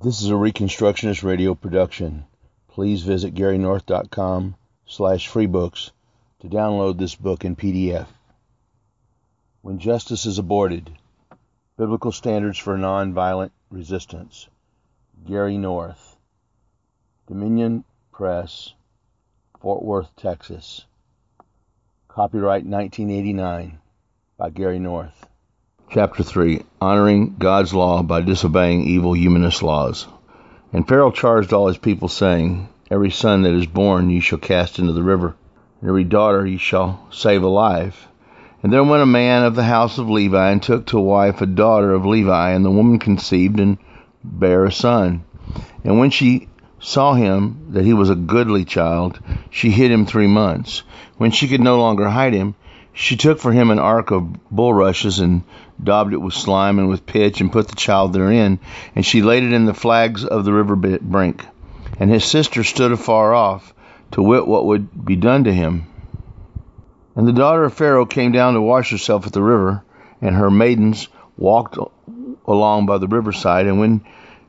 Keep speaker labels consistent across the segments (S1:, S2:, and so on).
S1: This is a Reconstructionist radio production. Please visit GaryNorth.com slash freebooks to download this book in PDF. When Justice is Aborted, Biblical Standards for Nonviolent Resistance. Gary North. Dominion Press, Fort Worth, Texas. Copyright 1989 by Gary North. Chapter 3 Honoring God's Law by Disobeying Evil Humanist Laws. And Pharaoh charged all his people, saying, Every son that is born you shall cast into the river, and every daughter you shall save alive. And there went a man of the house of Levi, and took to wife a daughter of Levi, and the woman conceived and bare a son. And when she saw him that he was a goodly child, she hid him three months. When she could no longer hide him, she took for him an ark of bulrushes and daubed it with slime and with pitch, and put the child therein, and she laid it in the flags of the river brink. And his sister stood afar off, to wit what would be done to him. And the daughter of Pharaoh came down to wash herself at the river, and her maidens walked along by the riverside. And when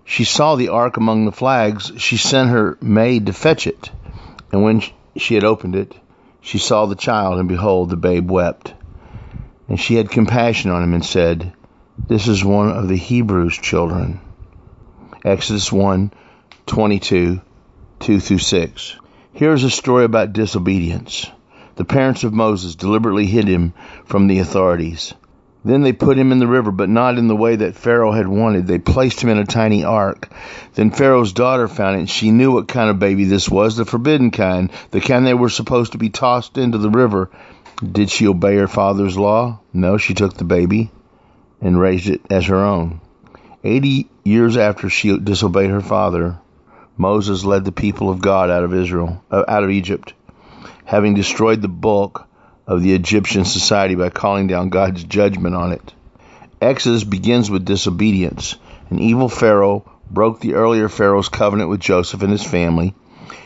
S1: she saw the ark among the flags, she sent her maid to fetch it. And when she had opened it, she saw the child, and behold, the babe wept. And she had compassion on him and said, This is one of the Hebrews' children. Exodus 1 22, 2 through 6. Here is a story about disobedience. The parents of Moses deliberately hid him from the authorities. Then they put him in the river, but not in the way that Pharaoh had wanted. They placed him in a tiny ark. Then Pharaoh's daughter found it, and she knew what kind of baby this was the forbidden kind, the kind they were supposed to be tossed into the river. Did she obey her father's law? No, she took the baby and raised it as her own. Eighty years after she disobeyed her father, Moses led the people of God out of Israel, uh, out of Egypt, having destroyed the bulk of the Egyptian society by calling down God's judgment on it. Exodus begins with disobedience. An evil Pharaoh broke the earlier Pharaoh's covenant with Joseph and his family.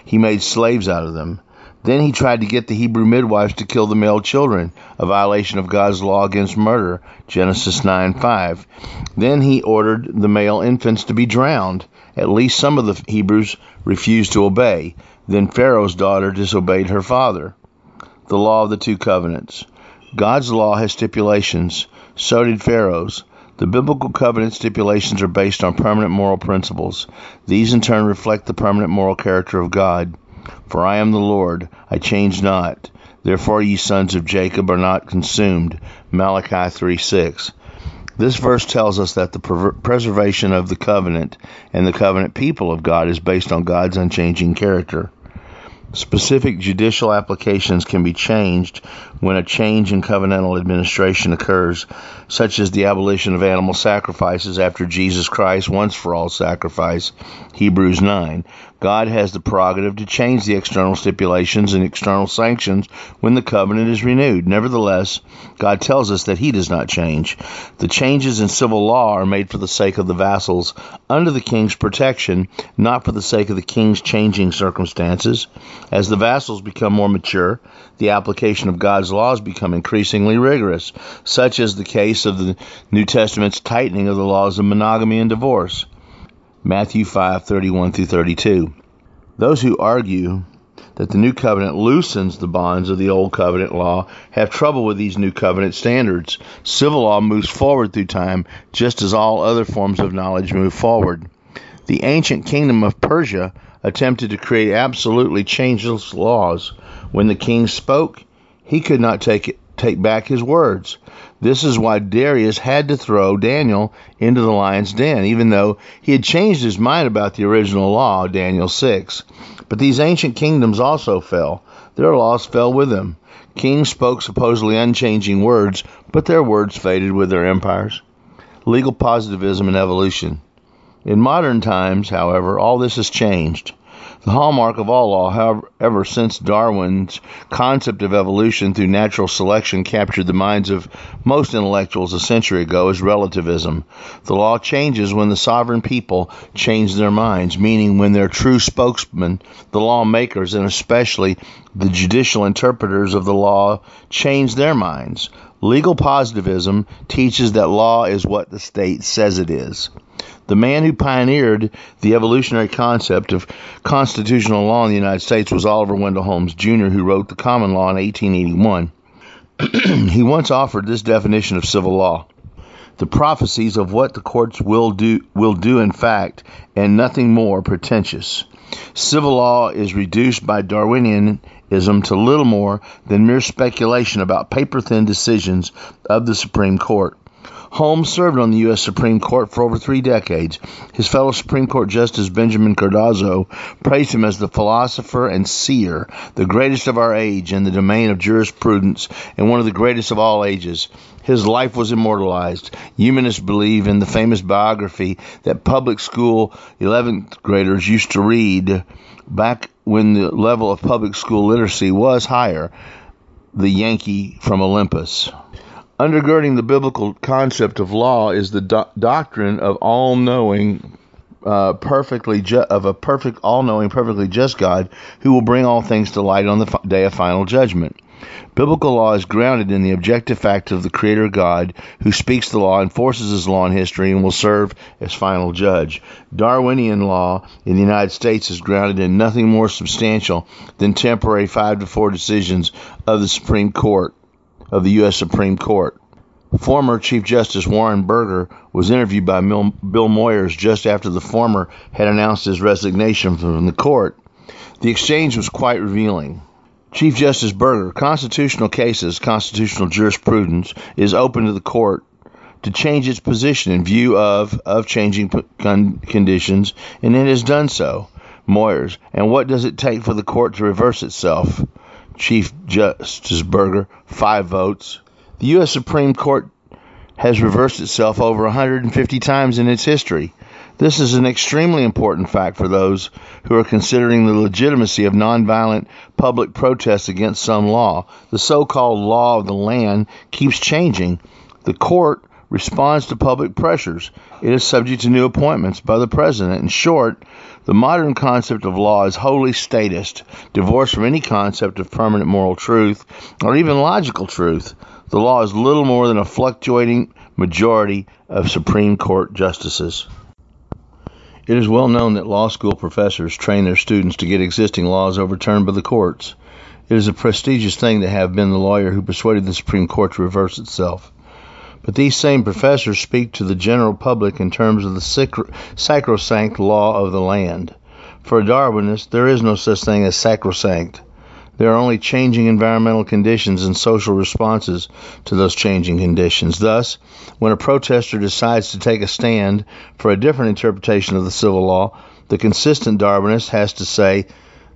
S1: He made slaves out of them. Then he tried to get the Hebrew midwives to kill the male children, a violation of God's law against murder, Genesis 9 5. Then he ordered the male infants to be drowned. At least some of the Hebrews refused to obey. Then Pharaoh's daughter disobeyed her father. The law of the two covenants. God's law has stipulations, so did Pharaoh's. The biblical covenant stipulations are based on permanent moral principles. These in turn reflect the permanent moral character of God. For I am the Lord, I change not. Therefore ye sons of Jacob are not consumed. Malachi 3 6. This verse tells us that the preservation of the covenant and the covenant people of God is based on God's unchanging character. Specific judicial applications can be changed when a change in covenantal administration occurs, such as the abolition of animal sacrifices after Jesus Christ once for all sacrifice, Hebrews 9. God has the prerogative to change the external stipulations and external sanctions when the covenant is renewed. Nevertheless, God tells us that He does not change. The changes in civil law are made for the sake of the vassals under the king's protection, not for the sake of the king's changing circumstances. As the vassals become more mature, the application of God's laws become increasingly rigorous, such as the case of the New Testament's tightening of the laws of monogamy and divorce. Matthew 5:31 through 32. Those who argue that the new covenant loosens the bonds of the old covenant law have trouble with these new covenant standards. Civil law moves forward through time just as all other forms of knowledge move forward. The ancient kingdom of Persia attempted to create absolutely changeless laws. When the king spoke, he could not take it, take back his words. This is why Darius had to throw Daniel into the lion's den, even though he had changed his mind about the original law, Daniel 6. But these ancient kingdoms also fell. Their laws fell with them. Kings spoke supposedly unchanging words, but their words faded with their empires. Legal positivism and evolution. In modern times, however, all this has changed. The hallmark of all law, however, since Darwin's concept of evolution through natural selection captured the minds of most intellectuals a century ago, is relativism. The law changes when the sovereign people change their minds, meaning when their true spokesmen, the lawmakers, and especially the judicial interpreters of the law, change their minds. Legal positivism teaches that law is what the state says it is. The man who pioneered the evolutionary concept of constitutional law in the United States was Oliver Wendell Holmes Jr., who wrote the Common Law in 1881. he once offered this definition of civil law the prophecies of what the courts will do will do in fact and nothing more pretentious civil law is reduced by darwinianism to little more than mere speculation about paper thin decisions of the supreme court Holmes served on the U.S. Supreme Court for over three decades. His fellow Supreme Court Justice Benjamin Cardozo praised him as the philosopher and seer, the greatest of our age in the domain of jurisprudence, and one of the greatest of all ages. His life was immortalized. Humanists believe in the famous biography that public school 11th graders used to read back when the level of public school literacy was higher. The Yankee from Olympus. Undergirding the biblical concept of law is the do- doctrine of all-knowing, uh, perfectly ju- of a perfect, all-knowing, perfectly just God who will bring all things to light on the f- day of final judgment. Biblical law is grounded in the objective fact of the Creator God who speaks the law, enforces his law in history, and will serve as final judge. Darwinian law in the United States is grounded in nothing more substantial than temporary five to four decisions of the Supreme Court of the U.S. Supreme Court. Former Chief Justice Warren Burger was interviewed by Bill Moyers just after the former had announced his resignation from the court. The exchange was quite revealing. Chief Justice Burger, constitutional cases, constitutional jurisprudence is open to the court to change its position in view of, of changing conditions, and it has done so. Moyers, and what does it take for the court to reverse itself? Chief Justice Burger, five votes. The U.S. Supreme Court has reversed itself over 150 times in its history. This is an extremely important fact for those who are considering the legitimacy of nonviolent public protests against some law. The so called law of the land keeps changing. The court responds to public pressures. It is subject to new appointments by the president. In short, the modern concept of law is wholly statist, divorced from any concept of permanent moral truth or even logical truth. The law is little more than a fluctuating majority of Supreme Court justices. It is well known that law school professors train their students to get existing laws overturned by the courts. It is a prestigious thing to have been the lawyer who persuaded the Supreme Court to reverse itself. But these same professors speak to the general public in terms of the sacrosanct law of the land. For a Darwinist, there is no such thing as sacrosanct. There are only changing environmental conditions and social responses to those changing conditions. Thus, when a protester decides to take a stand for a different interpretation of the civil law, the consistent Darwinist has to say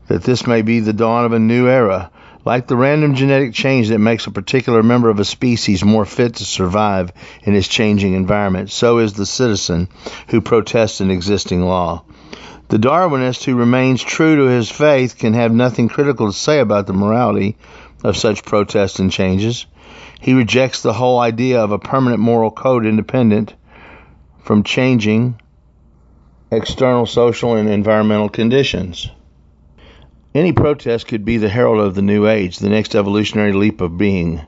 S1: that this may be the dawn of a new era, like the random genetic change that makes a particular member of a species more fit to survive in its changing environment, so is the citizen who protests an existing law. The Darwinist who remains true to his faith can have nothing critical to say about the morality of such protests and changes. He rejects the whole idea of a permanent moral code independent from changing external social and environmental conditions. Any protest could be the herald of the new age, the next evolutionary leap of being.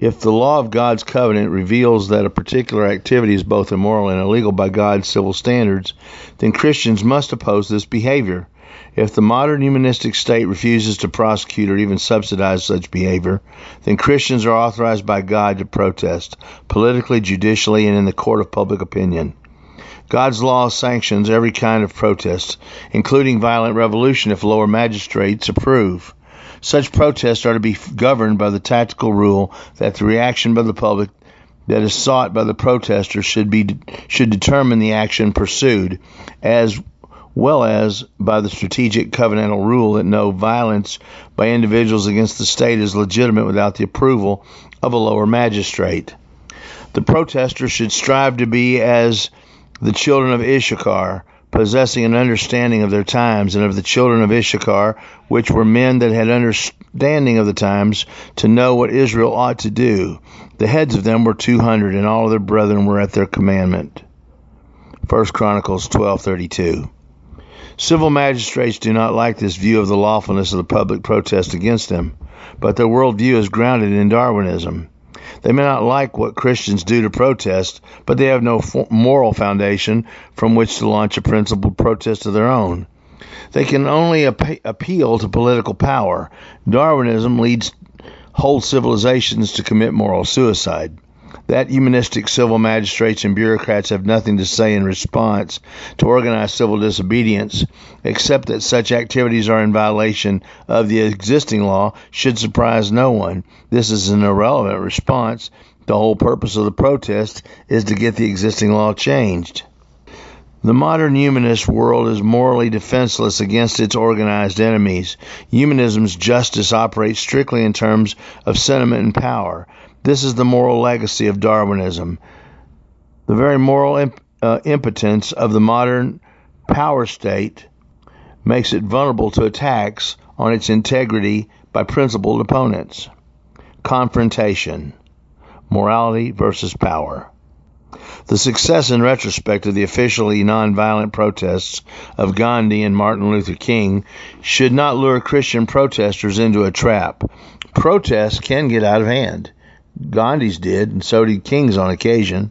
S1: If the law of God's covenant reveals that a particular activity is both immoral and illegal by God's civil standards, then Christians must oppose this behavior. If the modern humanistic state refuses to prosecute or even subsidize such behavior, then Christians are authorized by God to protest, politically, judicially, and in the court of public opinion. God's law sanctions every kind of protest, including violent revolution if lower magistrates approve. Such protests are to be governed by the tactical rule that the reaction by the public that is sought by the protesters should be should determine the action pursued, as well as by the strategic covenantal rule that no violence by individuals against the state is legitimate without the approval of a lower magistrate. The protesters should strive to be as the children of Issachar, possessing an understanding of their times, and of the children of Issachar, which were men that had understanding of the times, to know what Israel ought to do. The heads of them were two hundred, and all their brethren were at their commandment. 1 Chronicles 12:32. Civil magistrates do not like this view of the lawfulness of the public protest against them, but their worldview is grounded in Darwinism. They may not like what Christians do to protest, but they have no moral foundation from which to launch a principled protest of their own. They can only ap- appeal to political power. Darwinism leads whole civilizations to commit moral suicide. That humanistic civil magistrates and bureaucrats have nothing to say in response to organized civil disobedience, except that such activities are in violation of the existing law, should surprise no one. This is an irrelevant response. The whole purpose of the protest is to get the existing law changed. The modern humanist world is morally defenseless against its organized enemies. Humanism's justice operates strictly in terms of sentiment and power. This is the moral legacy of Darwinism. The very moral imp- uh, impotence of the modern power state makes it vulnerable to attacks on its integrity by principled opponents. Confrontation Morality versus power. The success in retrospect of the officially nonviolent protests of Gandhi and Martin Luther King should not lure Christian protesters into a trap. Protests can get out of hand. Gandhi's did, and so did King's on occasion.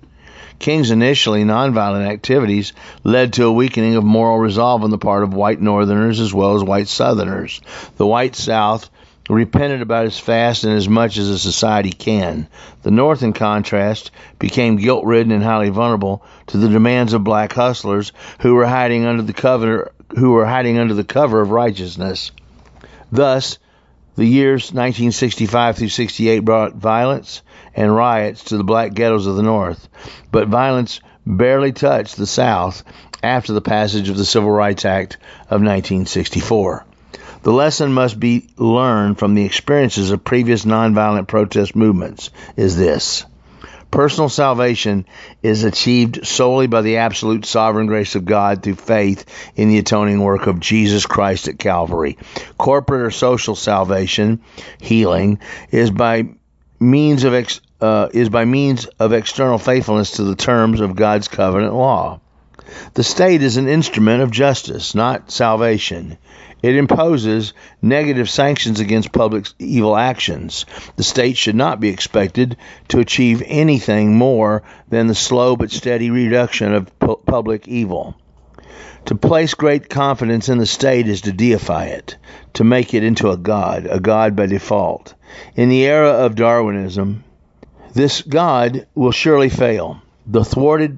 S1: King's initially nonviolent activities led to a weakening of moral resolve on the part of white Northerners as well as white Southerners. The white South repented about as fast and as much as a society can. The North, in contrast, became guilt ridden and highly vulnerable to the demands of black hustlers who were hiding under the cover who were hiding under the cover of righteousness. Thus, the years 1965 through 68 brought violence and riots to the black ghettos of the North, but violence barely touched the South after the passage of the Civil Rights Act of 1964. The lesson must be learned from the experiences of previous nonviolent protest movements is this. Personal salvation is achieved solely by the absolute sovereign grace of God through faith in the atoning work of Jesus Christ at Calvary. Corporate or social salvation, healing, is by means of ex, uh, is by means of external faithfulness to the terms of God's covenant law. The state is an instrument of justice, not salvation. It imposes negative sanctions against public evil actions. The state should not be expected to achieve anything more than the slow but steady reduction of pu- public evil. To place great confidence in the state is to deify it, to make it into a god, a god by default. In the era of Darwinism, this god will surely fail. The thwarted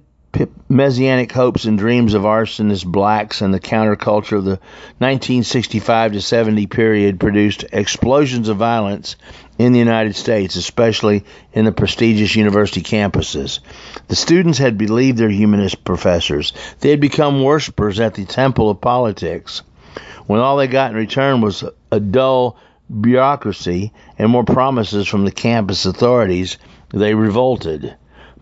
S1: messianic hopes and dreams of arsonist blacks and the counterculture of the 1965 to 70 period produced explosions of violence in the United States, especially in the prestigious university campuses. The students had believed their humanist professors. They had become worshippers at the temple of politics. When all they got in return was a dull bureaucracy and more promises from the campus authorities, they revolted.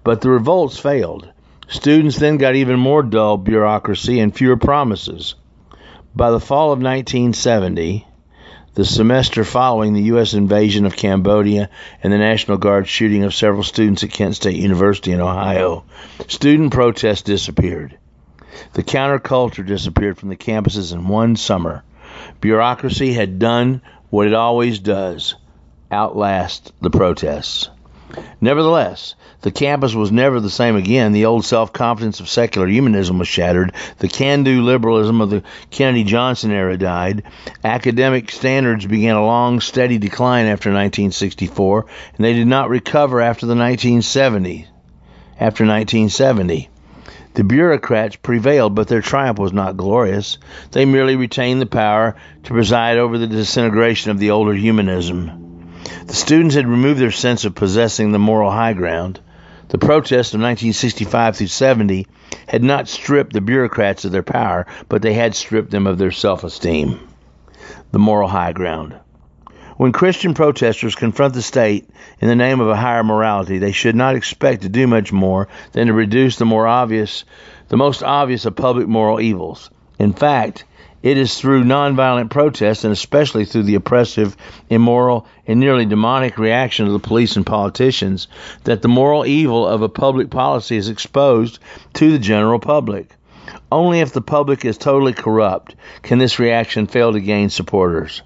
S1: But the revolts failed. Students then got even more dull bureaucracy and fewer promises. By the fall of 1970, the semester following the U.S. invasion of Cambodia and the National Guard shooting of several students at Kent State University in Ohio, student protests disappeared. The counterculture disappeared from the campuses in one summer. Bureaucracy had done what it always does outlast the protests. Nevertheless, the campus was never the same again. The old self confidence of secular humanism was shattered. The can do liberalism of the Kennedy Johnson era died. Academic standards began a long, steady decline after 1964, and they did not recover after the 1970s. After 1970. The bureaucrats prevailed, but their triumph was not glorious. They merely retained the power to preside over the disintegration of the older humanism. The students had removed their sense of possessing the moral high ground. The protests of 1965 through 70 had not stripped the bureaucrats of their power, but they had stripped them of their self esteem. The moral high ground. When Christian protesters confront the state in the name of a higher morality, they should not expect to do much more than to reduce the more obvious, the most obvious of public moral evils. In fact, it is through nonviolent protest, and especially through the oppressive, immoral, and nearly demonic reaction of the police and politicians, that the moral evil of a public policy is exposed to the general public. Only if the public is totally corrupt can this reaction fail to gain supporters.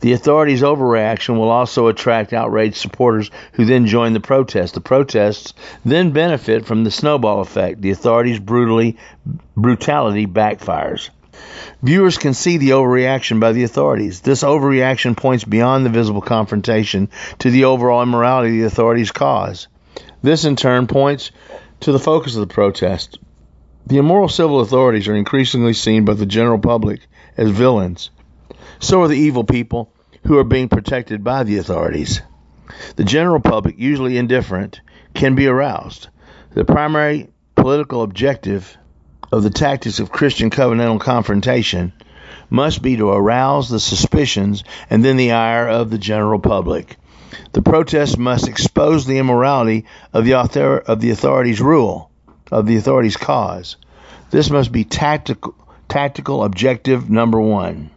S1: The authorities' overreaction will also attract outraged supporters who then join the protest. The protests then benefit from the snowball effect. The authorities' brutally brutality backfires. Viewers can see the overreaction by the authorities. This overreaction points beyond the visible confrontation to the overall immorality the authorities cause. This in turn points to the focus of the protest. The immoral civil authorities are increasingly seen by the general public as villains. So are the evil people who are being protected by the authorities. The general public, usually indifferent, can be aroused. The primary political objective of the tactics of Christian covenantal confrontation must be to arouse the suspicions and then the ire of the general public. The protest must expose the immorality of the, author- of the authorities' rule, of the authorities' cause. This must be tactical, tactical objective number one.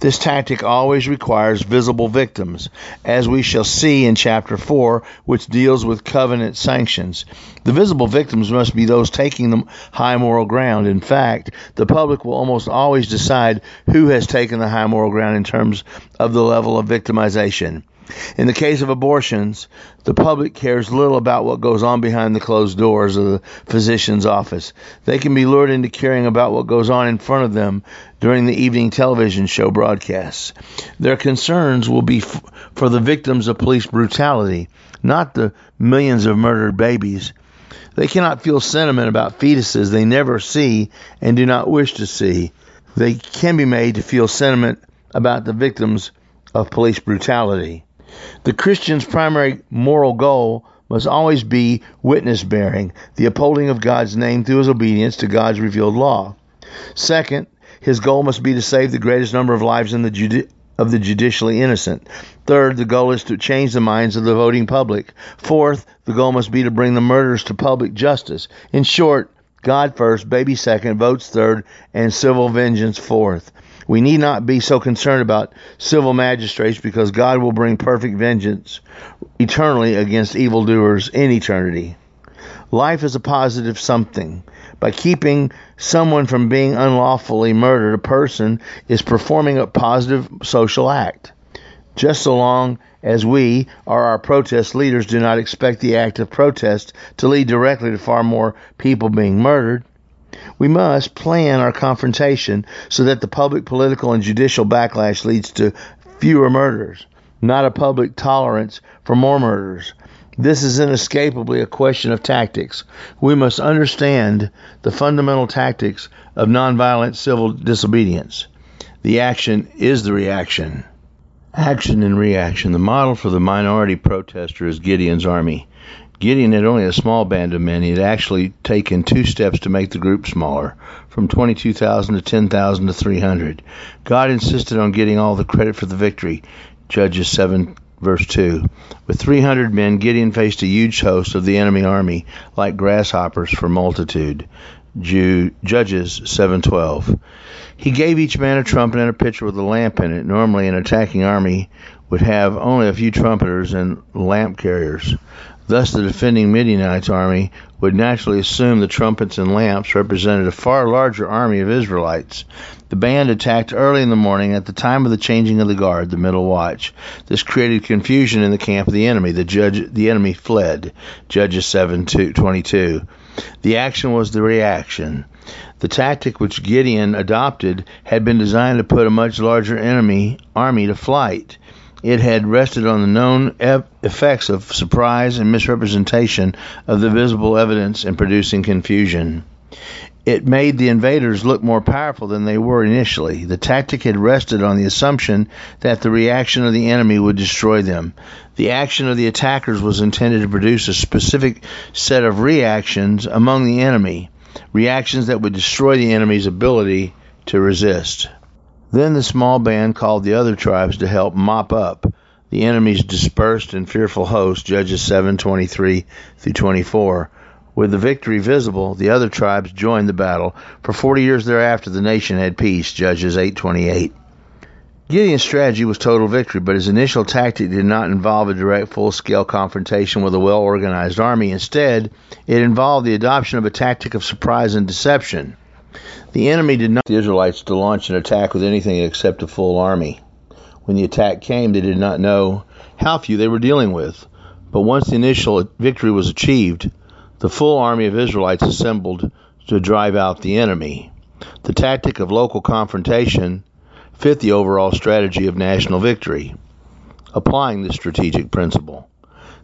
S1: This tactic always requires visible victims, as we shall see in chapter 4, which deals with covenant sanctions. The visible victims must be those taking the high moral ground. In fact, the public will almost always decide who has taken the high moral ground in terms of the level of victimization. In the case of abortions, the public cares little about what goes on behind the closed doors of the physician's office. They can be lured into caring about what goes on in front of them during the evening television show broadcasts. Their concerns will be f- for the victims of police brutality, not the millions of murdered babies. They cannot feel sentiment about fetuses they never see and do not wish to see. They can be made to feel sentiment about the victims of police brutality. The Christian's primary moral goal must always be witness bearing, the upholding of God's name through his obedience to God's revealed law. Second, his goal must be to save the greatest number of lives in the judi- of the judicially innocent. Third, the goal is to change the minds of the voting public. Fourth, the goal must be to bring the murderers to public justice. In short, God first, baby second, votes third, and civil vengeance fourth. We need not be so concerned about civil magistrates because God will bring perfect vengeance eternally against evildoers in eternity. Life is a positive something. By keeping someone from being unlawfully murdered, a person is performing a positive social act. Just so long as we or our protest leaders do not expect the act of protest to lead directly to far more people being murdered, we must plan our confrontation so that the public political and judicial backlash leads to fewer murders, not a public tolerance for more murders. This is inescapably a question of tactics. We must understand the fundamental tactics of nonviolent civil disobedience. The action is the reaction. Action and reaction. The model for the minority protester is Gideon's army. Gideon had only a small band of men. He had actually taken two steps to make the group smaller, from 22,000 to 10,000 to 300. God insisted on getting all the credit for the victory. Judges 7 verse 2. With 300 men, Gideon faced a huge host of the enemy army, like grasshoppers for multitude. Jew, Judges 7:12. He gave each man a trumpet and a pitcher with a lamp in it. Normally, an attacking army would have only a few trumpeters and lamp carriers. Thus, the defending Midianite army would naturally assume the trumpets and lamps represented a far larger army of Israelites. The band attacked early in the morning at the time of the changing of the guard, the middle watch. This created confusion in the camp of the enemy. The judge, the enemy fled. Judges 7:22. The action was the reaction. The tactic which Gideon adopted had been designed to put a much larger enemy army to flight. It had rested on the known effects of surprise and misrepresentation of the visible evidence in producing confusion. It made the invaders look more powerful than they were initially. The tactic had rested on the assumption that the reaction of the enemy would destroy them. The action of the attackers was intended to produce a specific set of reactions among the enemy, reactions that would destroy the enemy's ability to resist. Then the small band called the other tribes to help mop up the enemy's dispersed and fearful host, Judges 7:23 through 24. With the victory visible, the other tribes joined the battle. For 40 years thereafter, the nation had peace, Judges 8:28. Gideon's strategy was total victory, but his initial tactic did not involve a direct full-scale confrontation with a well-organized army. Instead, it involved the adoption of a tactic of surprise and deception. The enemy did not the Israelites to launch an attack with anything except a full army. When the attack came, they did not know how few they were dealing with. But once the initial victory was achieved, the full army of Israelites assembled to drive out the enemy. The tactic of local confrontation fit the overall strategy of national victory. Applying this strategic principle,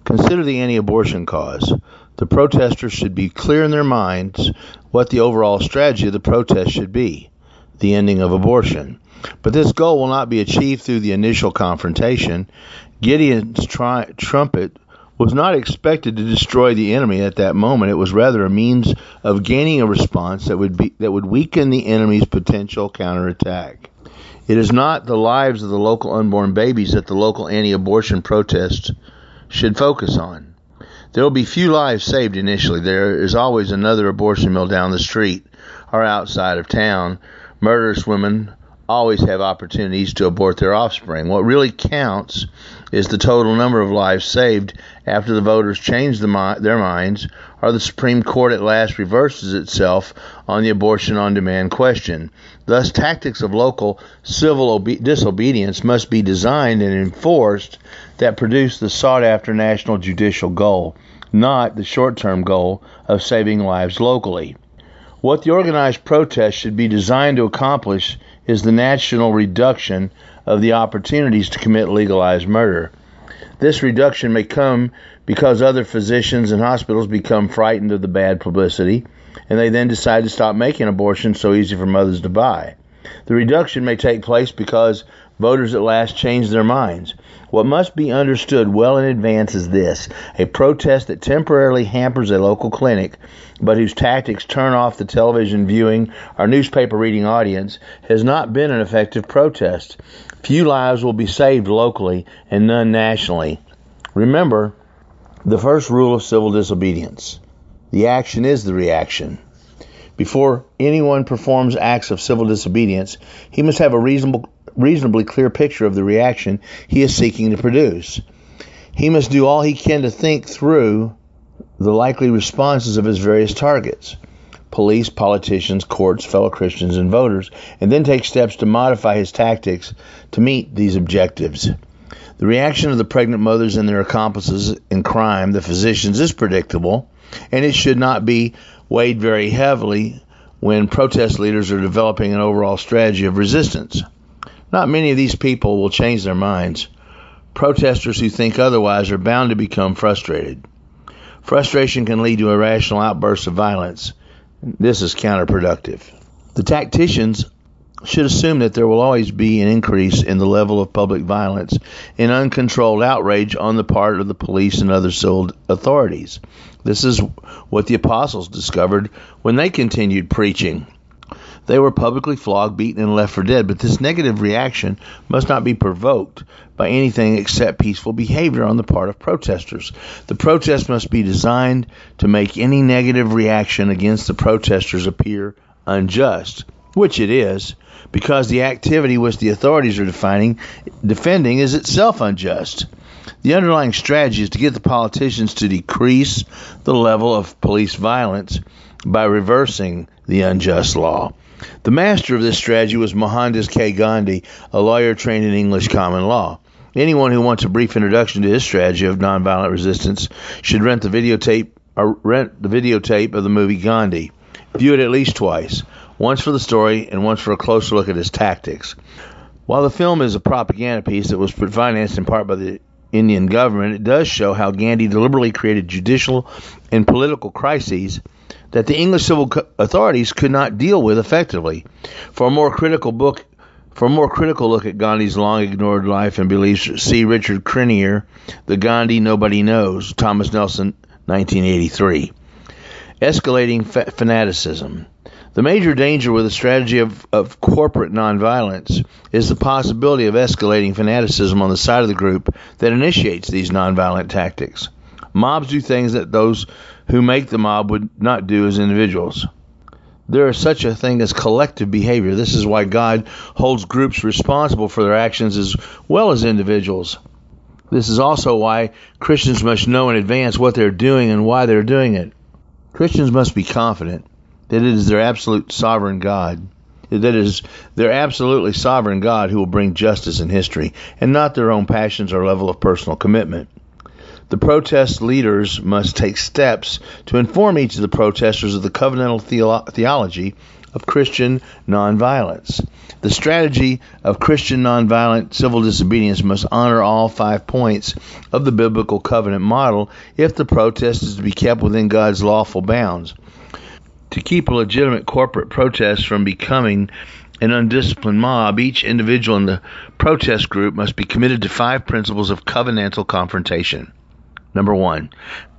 S1: consider the anti abortion cause. The protesters should be clear in their minds what the overall strategy of the protest should be the ending of abortion. But this goal will not be achieved through the initial confrontation. Gideon's tri- trumpet was not expected to destroy the enemy at that moment. It was rather a means of gaining a response that would be that would weaken the enemy's potential counterattack. It is not the lives of the local unborn babies that the local anti-abortion protests should focus on. There will be few lives saved initially. There is always another abortion mill down the street or outside of town. Murderous women always have opportunities to abort their offspring. What really counts is the total number of lives saved after the voters change the, their minds or the Supreme Court at last reverses itself on the abortion on demand question. Thus, tactics of local civil obe- disobedience must be designed and enforced that produce the sought after national judicial goal, not the short term goal of saving lives locally. What the organized protest should be designed to accomplish is the national reduction of the opportunities to commit legalized murder. This reduction may come because other physicians and hospitals become frightened of the bad publicity and they then decide to stop making abortions so easy for mothers to buy. The reduction may take place because voters at last change their minds. What must be understood well in advance is this a protest that temporarily hampers a local clinic, but whose tactics turn off the television viewing or newspaper reading audience, has not been an effective protest. Few lives will be saved locally and none nationally. Remember the first rule of civil disobedience the action is the reaction. Before anyone performs acts of civil disobedience, he must have a reasonable reasonably clear picture of the reaction he is seeking to produce. He must do all he can to think through the likely responses of his various targets police, politicians, courts, fellow Christians, and voters, and then take steps to modify his tactics to meet these objectives. The reaction of the pregnant mothers and their accomplices in crime, the physicians, is predictable, and it should not be weighed very heavily when protest leaders are developing an overall strategy of resistance. Not many of these people will change their minds. Protesters who think otherwise are bound to become frustrated. Frustration can lead to irrational outbursts of violence. This is counterproductive. The tacticians should assume that there will always be an increase in the level of public violence and uncontrolled outrage on the part of the police and other civil authorities. This is what the apostles discovered when they continued preaching. They were publicly flogged, beaten, and left for dead, but this negative reaction must not be provoked by anything except peaceful behavior on the part of protesters. The protest must be designed to make any negative reaction against the protesters appear unjust, which it is, because the activity which the authorities are defining, defending is itself unjust. The underlying strategy is to get the politicians to decrease the level of police violence by reversing the unjust law. The master of this strategy was Mohandas K. Gandhi, a lawyer trained in English common law. Anyone who wants a brief introduction to his strategy of nonviolent resistance should rent the videotape or rent the videotape of the movie Gandhi. View it at least twice, once for the story and once for a closer look at his tactics. While the film is a propaganda piece that was financed in part by the Indian government, it does show how Gandhi deliberately created judicial and political crises that the English civil authorities could not deal with effectively. For a more critical book, for a more critical look at Gandhi's long ignored life and beliefs, see Richard Grenier, The Gandhi Nobody Knows, Thomas Nelson, 1983. Escalating fa- fanaticism. The major danger with a strategy of, of corporate nonviolence is the possibility of escalating fanaticism on the side of the group that initiates these nonviolent tactics. Mobs do things that those who make the mob would not do as individuals. There is such a thing as collective behavior. This is why God holds groups responsible for their actions as well as individuals. This is also why Christians must know in advance what they're doing and why they're doing it. Christians must be confident that it is their absolute sovereign God that is, they're absolutely sovereign God who will bring justice in history, and not their own passions or level of personal commitment. The protest leaders must take steps to inform each of the protesters of the covenantal theolo- theology of Christian nonviolence. The strategy of Christian nonviolent civil disobedience must honor all five points of the biblical covenant model if the protest is to be kept within God's lawful bounds. To keep a legitimate corporate protest from becoming an undisciplined mob, each individual in the protest group must be committed to five principles of covenantal confrontation. Number one,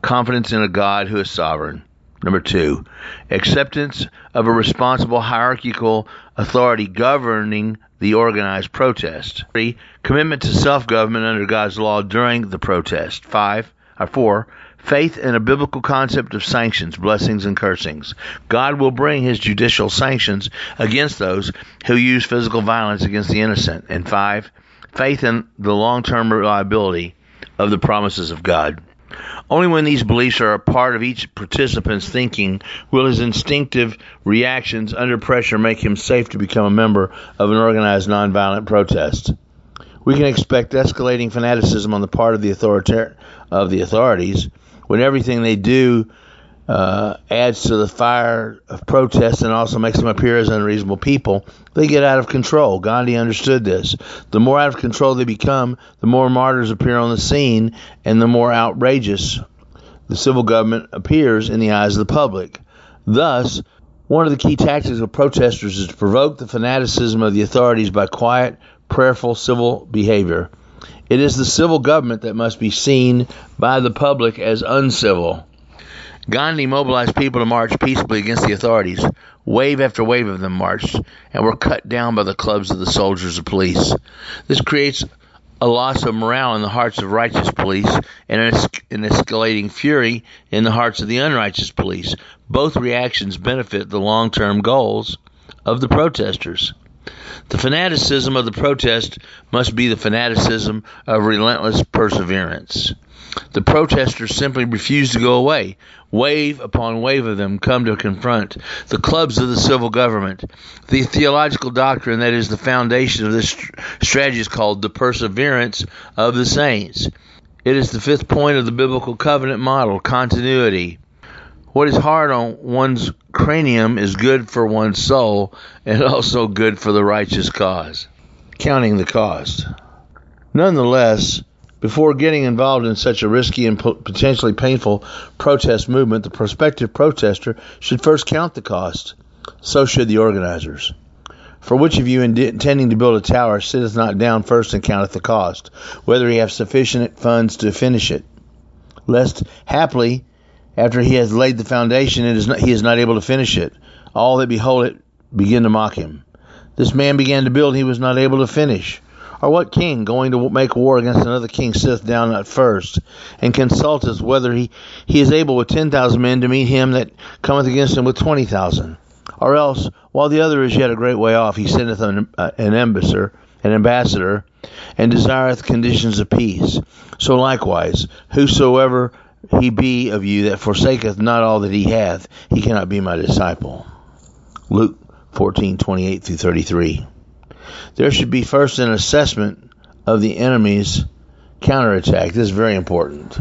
S1: confidence in a God who is sovereign. Number two, acceptance of a responsible hierarchical authority governing the organized protest. Three, commitment to self government under God's law during the protest. Five, or four, faith in a biblical concept of sanctions, blessings, and cursings. God will bring his judicial sanctions against those who use physical violence against the innocent. And five, faith in the long term reliability of the promises of God. Only when these beliefs are a part of each participant's thinking will his instinctive reactions under pressure make him safe to become a member of an organized nonviolent protest. We can expect escalating fanaticism on the part of the authoritar- of the authorities when everything they do uh, adds to the fire of protest and also makes them appear as unreasonable people, they get out of control. Gandhi understood this. The more out of control they become, the more martyrs appear on the scene, and the more outrageous the civil government appears in the eyes of the public. Thus, one of the key tactics of protesters is to provoke the fanaticism of the authorities by quiet, prayerful civil behavior. It is the civil government that must be seen by the public as uncivil. Gandhi mobilized people to march peaceably against the authorities. Wave after wave of them marched and were cut down by the clubs of the soldiers of police. This creates a loss of morale in the hearts of righteous police and an, escalating fury in the hearts of the unrighteous police. Both reactions benefit the long term goals of the protesters. The fanaticism of the protest must be the fanaticism of relentless perseverance. The protesters simply refuse to go away. Wave upon wave of them come to confront the clubs of the civil government. The theological doctrine that is the foundation of this strategy is called the perseverance of the saints. It is the fifth point of the biblical covenant model continuity. What is hard on one's cranium is good for one's soul and also good for the righteous cause. Counting the cost. Nonetheless, before getting involved in such a risky and potentially painful protest movement, the prospective protester should first count the cost. So should the organizers. For which of you intending to build a tower sitteth not down first and counteth the cost, whether he have sufficient funds to finish it? Lest, haply, after he has laid the foundation, it is not, he is not able to finish it. All that behold it begin to mock him. This man began to build, he was not able to finish. Or what king going to make war against another king sitteth down at first, and consulteth whether he, he is able with ten thousand men to meet him that cometh against him with twenty thousand? Or else, while the other is yet a great way off, he sendeth an, uh, an ambassador, an ambassador, and desireth conditions of peace. So likewise, whosoever he be of you that forsaketh not all that he hath, he cannot be my disciple. Luke fourteen twenty eight through thirty three. There should be first an assessment of the enemy's counterattack. This is very important.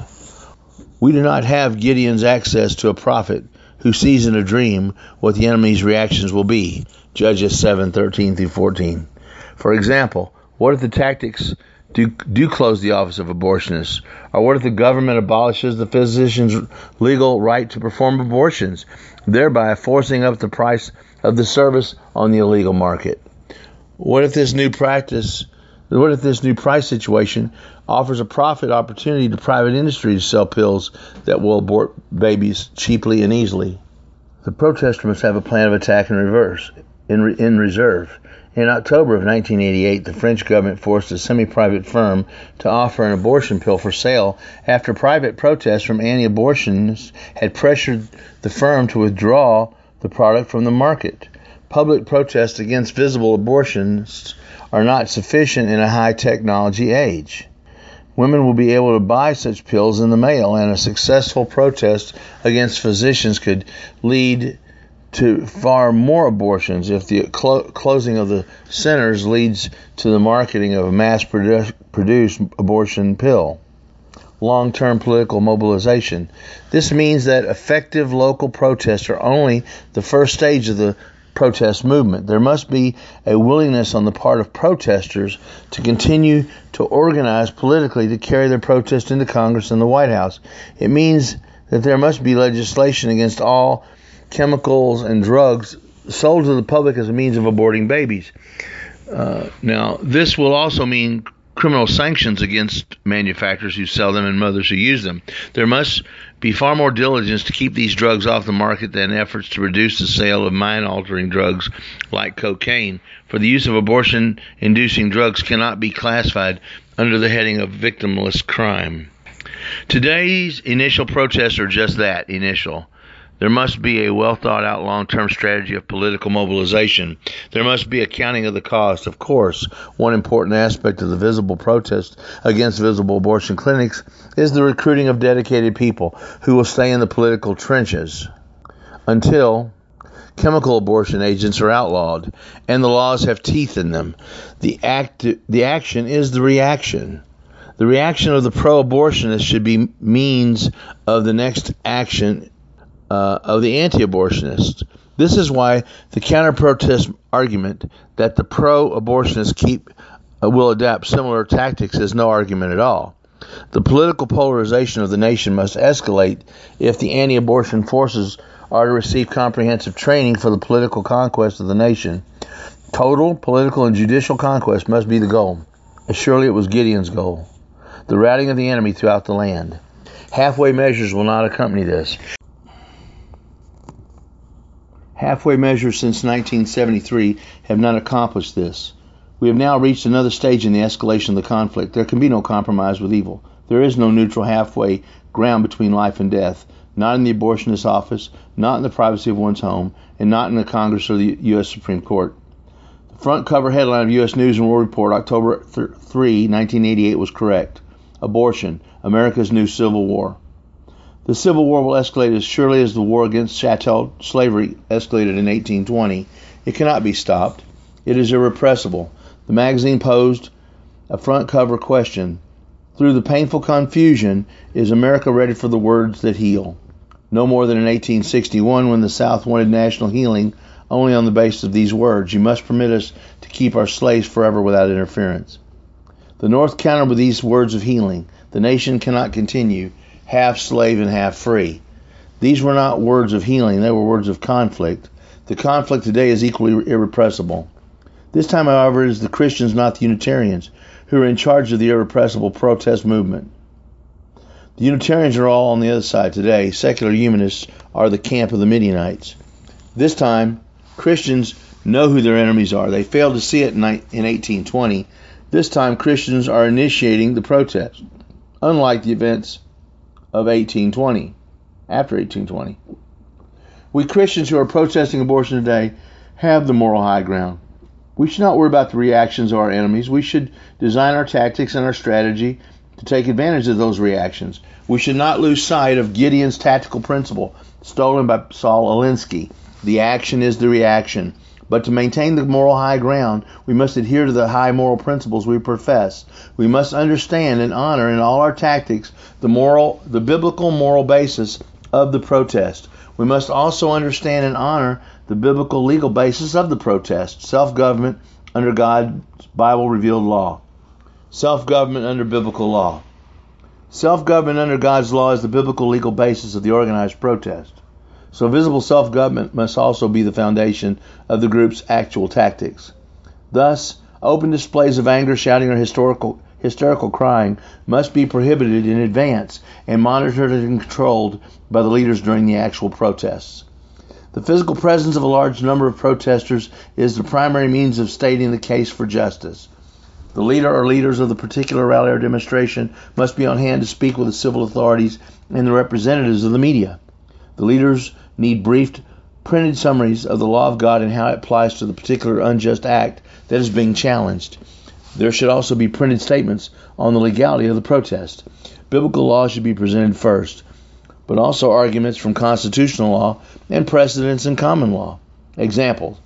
S1: We do not have Gideon's access to a prophet who sees in a dream what the enemy's reactions will be. Judges 7:13 through 14. For example, what if the tactics do, do close the office of abortionists? Or what if the government abolishes the physician's legal right to perform abortions, thereby forcing up the price of the service on the illegal market? What if this new practice, what if this new price situation offers a profit opportunity to private industry to sell pills that will abort babies cheaply and easily? The protester must have a plan of attack in reverse, in, re, in reserve. In October of 1988, the French government forced a semi private firm to offer an abortion pill for sale after private protests from anti abortionists had pressured the firm to withdraw the product from the market public protests against visible abortions are not sufficient in a high technology age. Women will be able to buy such pills in the mail, and a successful protest against physicians could lead to far more abortions if the clo- closing of the centers leads to the marketing of a mass produ- produced abortion pill. Long term political mobilization. This means that effective local protests are only the first stage of the protest movement. There must be a willingness on the part of protesters to continue to organize politically to carry their protest into Congress and the White House. It means that there must be legislation against all chemicals and drugs sold to the public as a means of aborting babies. Uh, now, this will also mean criminal sanctions against manufacturers who sell them and mothers who use them. There must be far more diligence to keep these drugs off the market than efforts to reduce the sale of mind altering drugs like cocaine. For the use of abortion inducing drugs cannot be classified under the heading of victimless crime. Today's initial protests are just that initial. There must be a well thought out long term strategy of political mobilization. There must be accounting of the cost. Of course, one important aspect of the visible protest against visible abortion clinics is the recruiting of dedicated people who will stay in the political trenches until chemical abortion agents are outlawed and the laws have teeth in them. The act the action is the reaction. The reaction of the pro abortionist should be means of the next action uh, of the anti abortionists. This is why the counter protest argument that the pro abortionists keep uh, will adapt similar tactics is no argument at all. The political polarization of the nation must escalate if the anti abortion forces are to receive comprehensive training for the political conquest of the nation. Total political and judicial conquest must be the goal. As surely it was Gideon's goal. The routing of the enemy throughout the land. Halfway measures will not accompany this halfway measures since 1973 have not accomplished this. We have now reached another stage in the escalation of the conflict. There can be no compromise with evil. There is no neutral halfway ground between life and death, not in the abortionist office, not in the privacy of one's home, and not in the Congress or the U.S. Supreme Court. The front cover headline of U.S. News and World Report, October 3, 1988, was correct. Abortion, America's new civil war. The Civil War will escalate as surely as the war against chattel slavery escalated in 1820. It cannot be stopped. It is irrepressible. The magazine posed a front cover question. Through the painful confusion, is America ready for the words that heal? No more than in 1861 when the South wanted national healing only on the basis of these words. You must permit us to keep our slaves forever without interference. The North countered with these words of healing. The nation cannot continue half slave and half free. These were not words of healing, they were words of conflict. The conflict today is equally irrepressible. This time, however, it is the Christians, not the Unitarians, who are in charge of the irrepressible protest movement. The Unitarians are all on the other side today. Secular humanists are the camp of the Midianites. This time, Christians know who their enemies are. They failed to see it in 1820. This time, Christians are initiating the protest. Unlike the events of 1820, after 1820. We Christians who are protesting abortion today have the moral high ground. We should not worry about the reactions of our enemies. We should design our tactics and our strategy to take advantage of those reactions. We should not lose sight of Gideon's tactical principle, stolen by Saul Alinsky. The action is the reaction. But to maintain the moral high ground, we must adhere to the high moral principles we profess. We must understand and honor in all our tactics the moral, the biblical moral basis of the protest. We must also understand and honor the biblical legal basis of the protest, self-government under God's Bible revealed law. Self-government under biblical law. Self-government under God's law is the biblical legal basis of the organized protest. So visible self-government must also be the foundation of the group's actual tactics. Thus, open displays of anger, shouting, or hysterical crying must be prohibited in advance and monitored and controlled by the leaders during the actual protests. The physical presence of a large number of protesters is the primary means of stating the case for justice. The leader or leaders of the particular rally or demonstration must be on hand to speak with the civil authorities and the representatives of the media. The leaders need brief printed summaries of the law of God and how it applies to the particular unjust act that is being challenged. There should also be printed statements on the legality of the protest. Biblical law should be presented first, but also arguments from constitutional law and precedents in common law. Examples.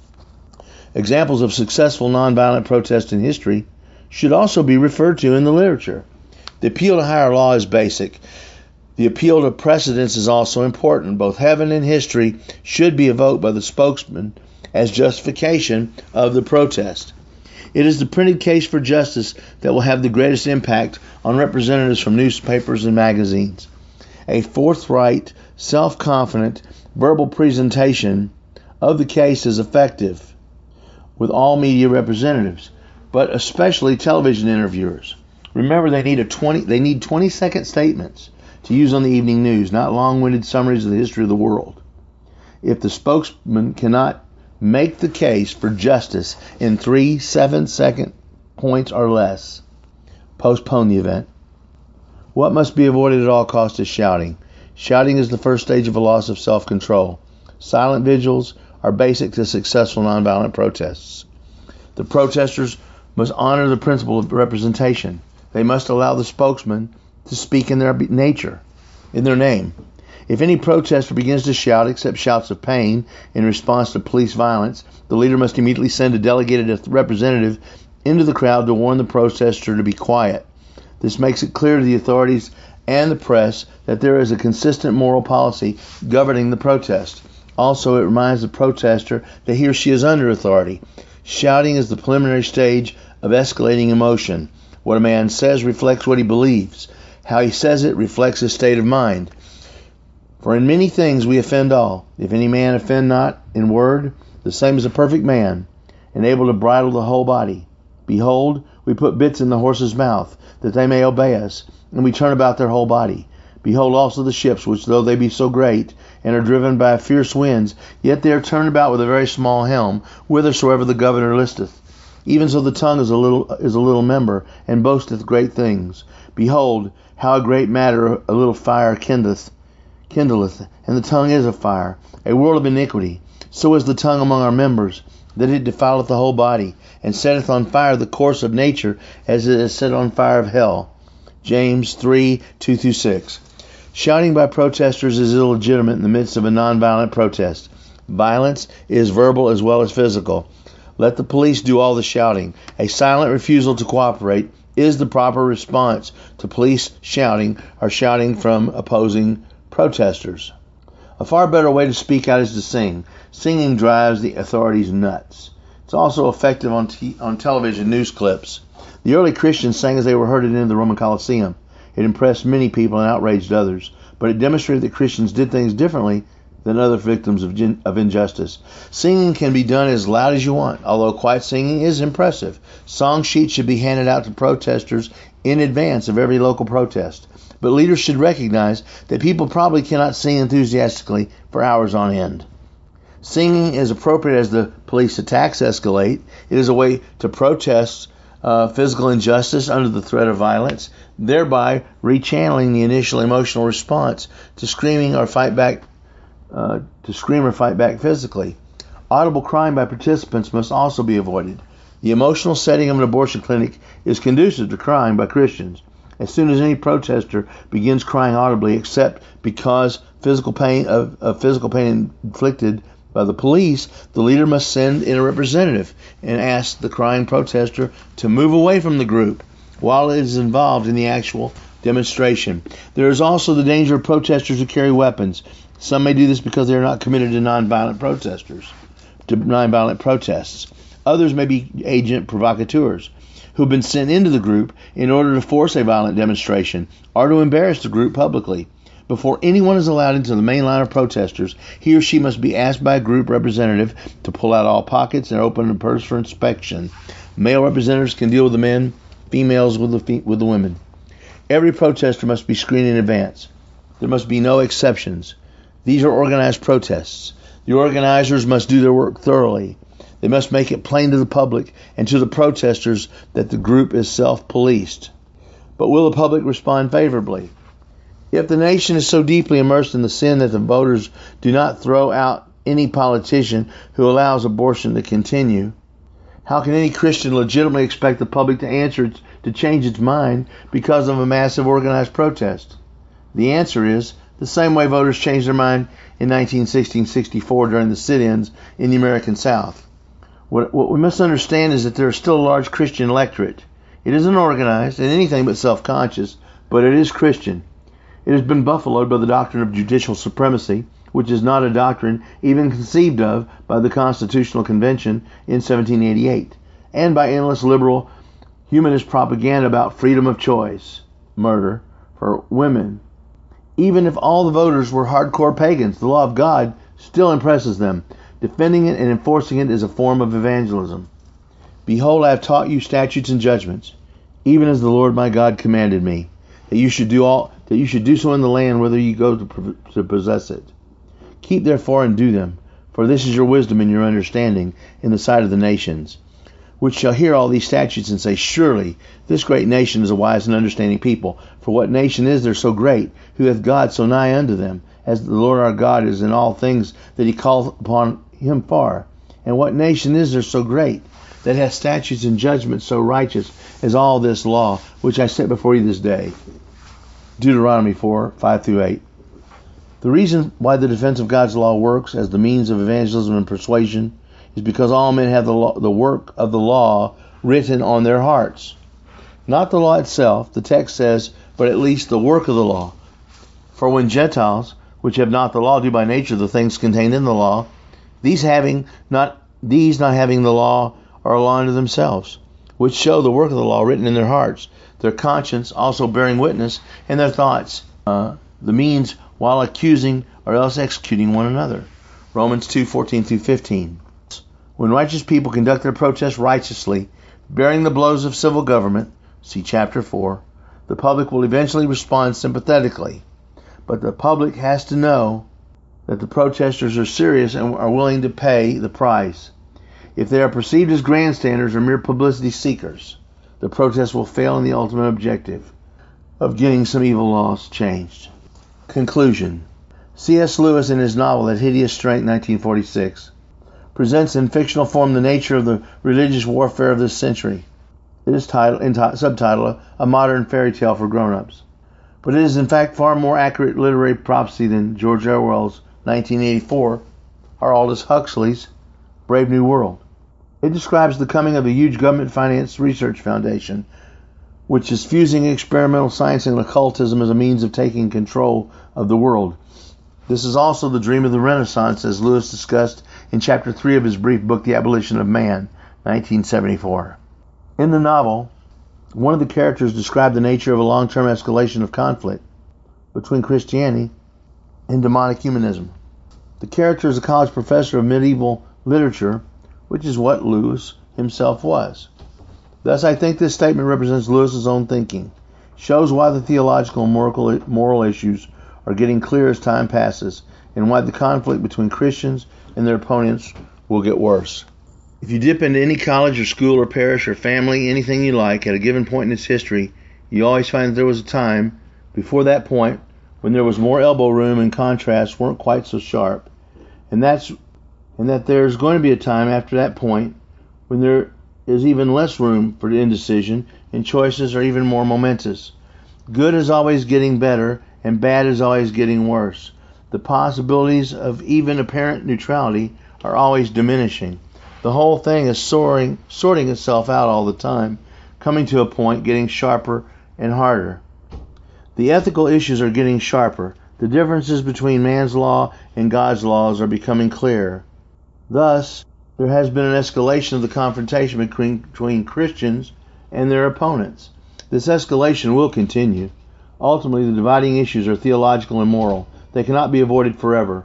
S1: Examples of successful nonviolent protest in history should also be referred to in the literature. The appeal to higher law is basic. The appeal to precedents is also important. Both heaven and history should be evoked by the spokesman as justification of the protest. It is the printed case for justice that will have the greatest impact on representatives from newspapers and magazines. A forthright, self confident, verbal presentation of the case is effective with all media representatives, but especially television interviewers. Remember they need a 20 they need 20 second statements to use on the evening news, not long-winded summaries of the history of the world. If the spokesman cannot make the case for justice in three seven second points or less. Postpone the event. What must be avoided at all costs is shouting. Shouting is the first stage of a loss of self control. Silent vigils are basic to successful nonviolent protests. The protesters must honor the principle of representation. They must allow the spokesman to speak in their nature, in their name. If any protester begins to shout, except shouts of pain, in response to police violence, the leader must immediately send a delegated representative into the crowd to warn the protester to be quiet. This makes it clear to the authorities and the press that there is a consistent moral policy governing the protest. Also, it reminds the protester that he or she is under authority. Shouting is the preliminary stage of escalating emotion. What a man says reflects what he believes. How he says it reflects his state of mind. For in many things we offend all. If any man offend not in word, the same as a perfect man, and able to bridle the whole body. Behold, we put bits in the horse's mouth, that they may obey us, and we turn about their whole body. Behold also the ships, which though they be so great, and are driven by fierce winds, yet they are turned about with a very small helm, whithersoever the governor listeth. Even so the tongue is a little is a little member, and boasteth great things. Behold, how a great matter a little fire kindleth kindleth, and the tongue is a fire, a world of iniquity. So is the tongue among our members, that it defileth the whole body, and setteth on fire the course of nature, as it is set on fire of hell. James 3 2 through 6. Shouting by protesters is illegitimate in the midst of a nonviolent protest. Violence is verbal as well as physical. Let the police do all the shouting. A silent refusal to cooperate is the proper response to police shouting or shouting from opposing protesters. A far better way to speak out is to sing. Singing drives the authorities nuts. It's also effective on, t- on television news clips. The early Christians sang as they were herded into the Roman Colosseum. It impressed many people and outraged others, but it demonstrated that Christians did things differently than other victims of, of injustice. Singing can be done as loud as you want, although quiet singing is impressive. Song sheets should be handed out to protesters in advance of every local protest. But leaders should recognize that people probably cannot sing enthusiastically for hours on end. Singing is appropriate as the police attacks escalate. It is a way to protest uh, physical injustice under the threat of violence, thereby rechanneling the initial emotional response to screaming or fight back, uh, to scream or fight back physically. Audible crying by participants must also be avoided. The emotional setting of an abortion clinic is conducive to crying by Christians. As soon as any protester begins crying audibly, except because physical pain of, of physical pain inflicted by the police, the leader must send in a representative and ask the crying protester to move away from the group while it is involved in the actual demonstration. There is also the danger of protesters who carry weapons. Some may do this because they are not committed to nonviolent protesters, to nonviolent protests. Others may be agent provocateurs who've been sent into the group in order to force a violent demonstration or to embarrass the group publicly. Before anyone is allowed into the main line of protesters, he or she must be asked by a group representative to pull out all pockets and open a purse for inspection. Male representatives can deal with the men, females with the, with the women. Every protester must be screened in advance. There must be no exceptions. These are organized protests. The organizers must do their work thoroughly. They must make it plain to the public and to the protesters that the group is self policed. But will the public respond favorably? If the nation is so deeply immersed in the sin that the voters do not throw out any politician who allows abortion to continue, how can any Christian legitimately expect the public to answer to change its mind because of a massive organized protest? The answer is the same way voters changed their mind in 1916-64 during the sit-ins in the American South. What, what we must understand is that there is still a large Christian electorate. It isn't organized and anything but self-conscious, but it is Christian. It has been buffaloed by the doctrine of judicial supremacy, which is not a doctrine even conceived of by the Constitutional Convention in 1788, and by endless liberal humanist propaganda about freedom of choice, murder for women. Even if all the voters were hardcore pagans, the law of God still impresses them. Defending it and enforcing it is a form of evangelism. Behold, I have taught you statutes and judgments, even as the Lord my God commanded me, that you should do all that you should do so in the land whither you go to, to possess it. Keep therefore and do them, for this is your wisdom and your understanding in the sight of the nations, which shall hear all these statutes and say, Surely this great nation is a wise and understanding people. For what nation is there so great, who hath God so nigh unto them, as the Lord our God is in all things that he calleth upon him far? And what nation is there so great, that hath statutes and judgments so righteous as all this law, which I set before you this day? Deuteronomy 4 5 through 8. The reason why the defense of God's law works as the means of evangelism and persuasion is because all men have the, law, the work of the law written on their hearts. Not the law itself, the text says, but at least the work of the law. For when Gentiles, which have not the law, do by nature the things contained in the law, these having not these not having the law are a law unto themselves, which show the work of the law written in their hearts, their conscience also bearing witness, and their thoughts, uh, the means while accusing or else executing one another. Romans 2:14 through 15. When righteous people conduct their protests righteously, bearing the blows of civil government, see chapter 4, the public will eventually respond sympathetically. But the public has to know that the protesters are serious and are willing to pay the price. If they are perceived as grandstanders or mere publicity seekers, the protest will fail in the ultimate objective of getting some evil laws changed. Conclusion C.S. Lewis, in his novel That Hideous Strength, 1946, presents in fictional form the nature of the religious warfare of this century. It is titled, in subtitle, A Modern Fairy Tale for Grown-Ups. But it is in fact far more accurate literary prophecy than George Orwell's 1984 or Aldous Huxley's Brave New World. It describes the coming of a huge government-financed research foundation which is fusing experimental science and occultism as a means of taking control of the world. This is also the dream of the Renaissance, as Lewis discussed in chapter 3 of his brief book, The Abolition of Man, 1974. In the novel, one of the characters described the nature of a long term escalation of conflict between Christianity and demonic humanism. The character is a college professor of medieval literature, which is what Lewis himself was. Thus, I think this statement represents Lewis's own thinking, shows why the theological and moral issues are getting clear as time passes, and why the conflict between Christians and their opponents will get worse. If you dip into any college or school or parish or family, anything you like, at a given point in its history, you always find that there was a time before that point when there was more elbow room and contrasts weren't quite so sharp. And that's and that there's going to be a time after that point when there is even less room for indecision and choices are even more momentous. Good is always getting better and bad is always getting worse. The possibilities of even apparent neutrality are always diminishing. The whole thing is soaring, sorting itself out all the time, coming to a point, getting sharper and harder. The ethical issues are getting sharper. The differences between man's law and God's laws are becoming clearer. Thus, there has been an escalation of the confrontation between, between Christians and their opponents. This escalation will continue. Ultimately, the dividing issues are theological and moral. They cannot be avoided forever.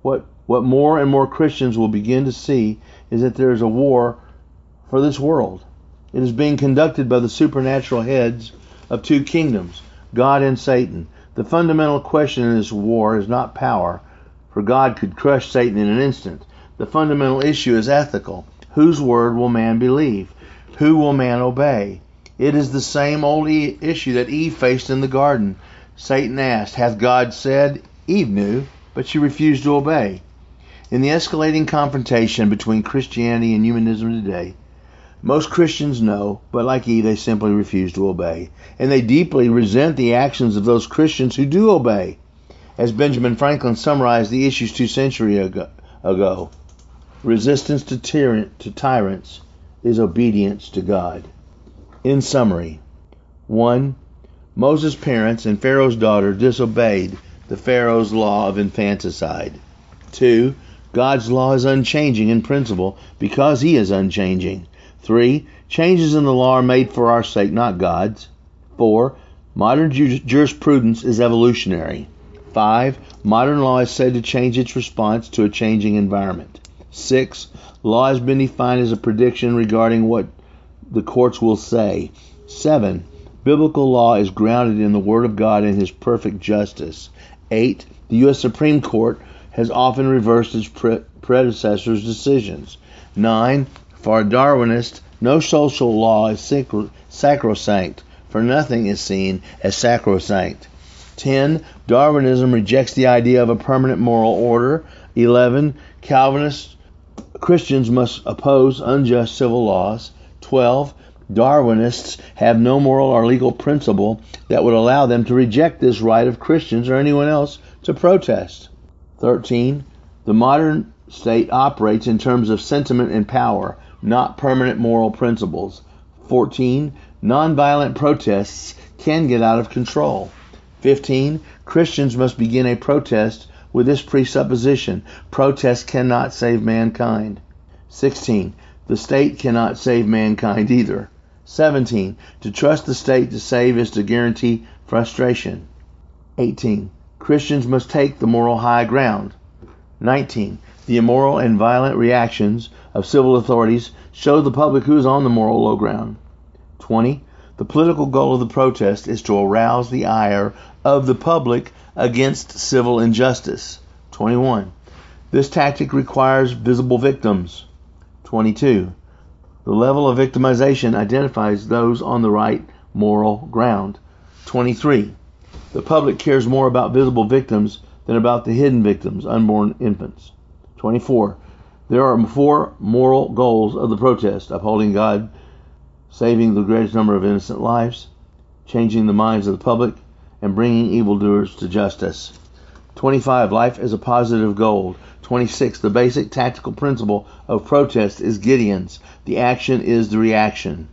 S1: What, what more and more Christians will begin to see is that there is a war for this world. It is being conducted by the supernatural heads of two kingdoms, God and Satan. The fundamental question in this war is not power, for God could crush Satan in an instant. The fundamental issue is ethical. Whose word will man believe? Who will man obey? It is the same old e- issue that Eve faced in the garden. Satan asked, Hath God said? Eve knew, but she refused to obey. In the escalating confrontation between Christianity and humanism today, most Christians know, but like Eve, they simply refuse to obey. And they deeply resent the actions of those Christians who do obey. As Benjamin Franklin summarized the issues two centuries ago, resistance to, tyrant, to tyrants is obedience to God. In summary, 1. Moses' parents and Pharaoh's daughter disobeyed the Pharaoh's law of infanticide. 2. God's law is unchanging in principle because he is unchanging. 3. Changes in the law are made for our sake, not God's. 4. Modern ju- jurisprudence is evolutionary. 5. Modern law is said to change its response to a changing environment. 6. Law has been defined as a prediction regarding what the courts will say. 7. Biblical law is grounded in the Word of God and His perfect justice. 8. The U.S. Supreme Court has often reversed its pre- predecessors' decisions. 9. For a Darwinist, no social law is sacrosanct, for nothing is seen as sacrosanct. 10. Darwinism rejects the idea of a permanent moral order. 11. Calvinist Christians must oppose unjust civil laws. 12. Darwinists have no moral or legal principle that would allow them to reject this right of Christians or anyone else to protest. 13. The modern state operates in terms of sentiment and power, not permanent moral principles. 14. Nonviolent protests can get out of control. 15. Christians must begin a protest with this presupposition protest cannot save mankind. 16. The state cannot save mankind either. 17. To trust the state to save is to guarantee frustration. 18. Christians must take the moral high ground. 19. The immoral and violent reactions of civil authorities show the public who is on the moral low ground. 20. The political goal of the protest is to arouse the ire of the public against civil injustice. 21. This tactic requires visible victims. 22. The level of victimization identifies those on the right moral ground. 23. The public cares more about visible victims than about the hidden victims, unborn infants. 24. There are four moral goals of the protest upholding God, saving the greatest number of innocent lives, changing the minds of the public, and bringing evildoers to justice. 25. Life is a positive goal. 26. The basic tactical principle of protest is Gideon's. The action is the reaction.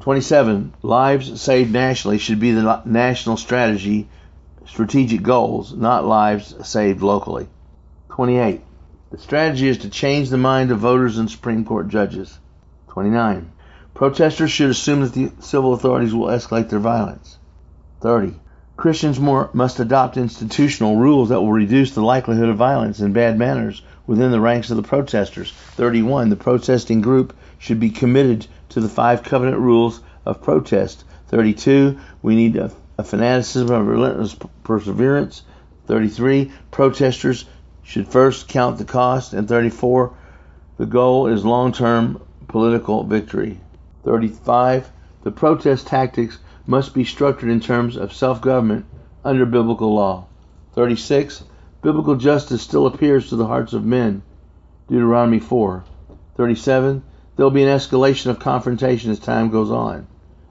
S1: 27. Lives saved nationally should be the national strategy, strategic goals, not lives saved locally. 28. The strategy is to change the mind of voters and Supreme Court judges. 29. Protesters should assume that the civil authorities will escalate their violence. 30. Christians more, must adopt institutional rules that will reduce the likelihood of violence and bad manners within the ranks of the protesters. 31. The protesting group should be committed to the five covenant rules of protest. 32. We need a, a fanaticism of relentless perseverance. 33. Protesters should first count the cost. And 34. The goal is long term political victory. 35. The protest tactics must be structured in terms of self government under biblical law. 36. Biblical justice still appears to the hearts of men. Deuteronomy 4. 37. There will be an escalation of confrontation as time goes on.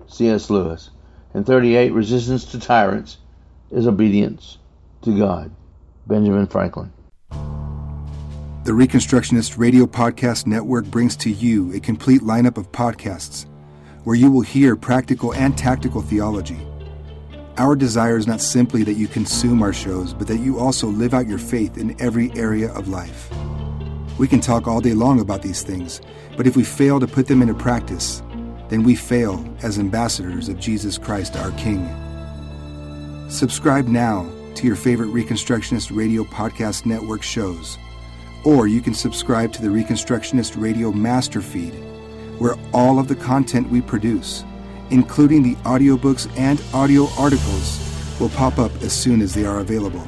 S1: C.S. Lewis. And 38. Resistance to tyrants is obedience to God. Benjamin Franklin.
S2: The Reconstructionist Radio Podcast Network brings to you a complete lineup of podcasts where you will hear practical and tactical theology. Our desire is not simply that you consume our shows, but that you also live out your faith in every area of life. We can talk all day long about these things, but if we fail to put them into practice, then we fail as ambassadors of Jesus Christ our King. Subscribe now to your favorite Reconstructionist Radio Podcast Network shows, or you can subscribe to the Reconstructionist Radio Master Feed where all of the content we produce, including the audiobooks and audio articles, will pop up as soon as they are available.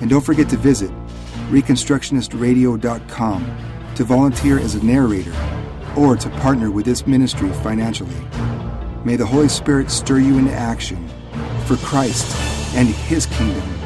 S2: And don't forget to visit ReconstructionistRadio.com to volunteer as a narrator or to partner with this ministry financially. May the Holy Spirit stir you into action for Christ and His kingdom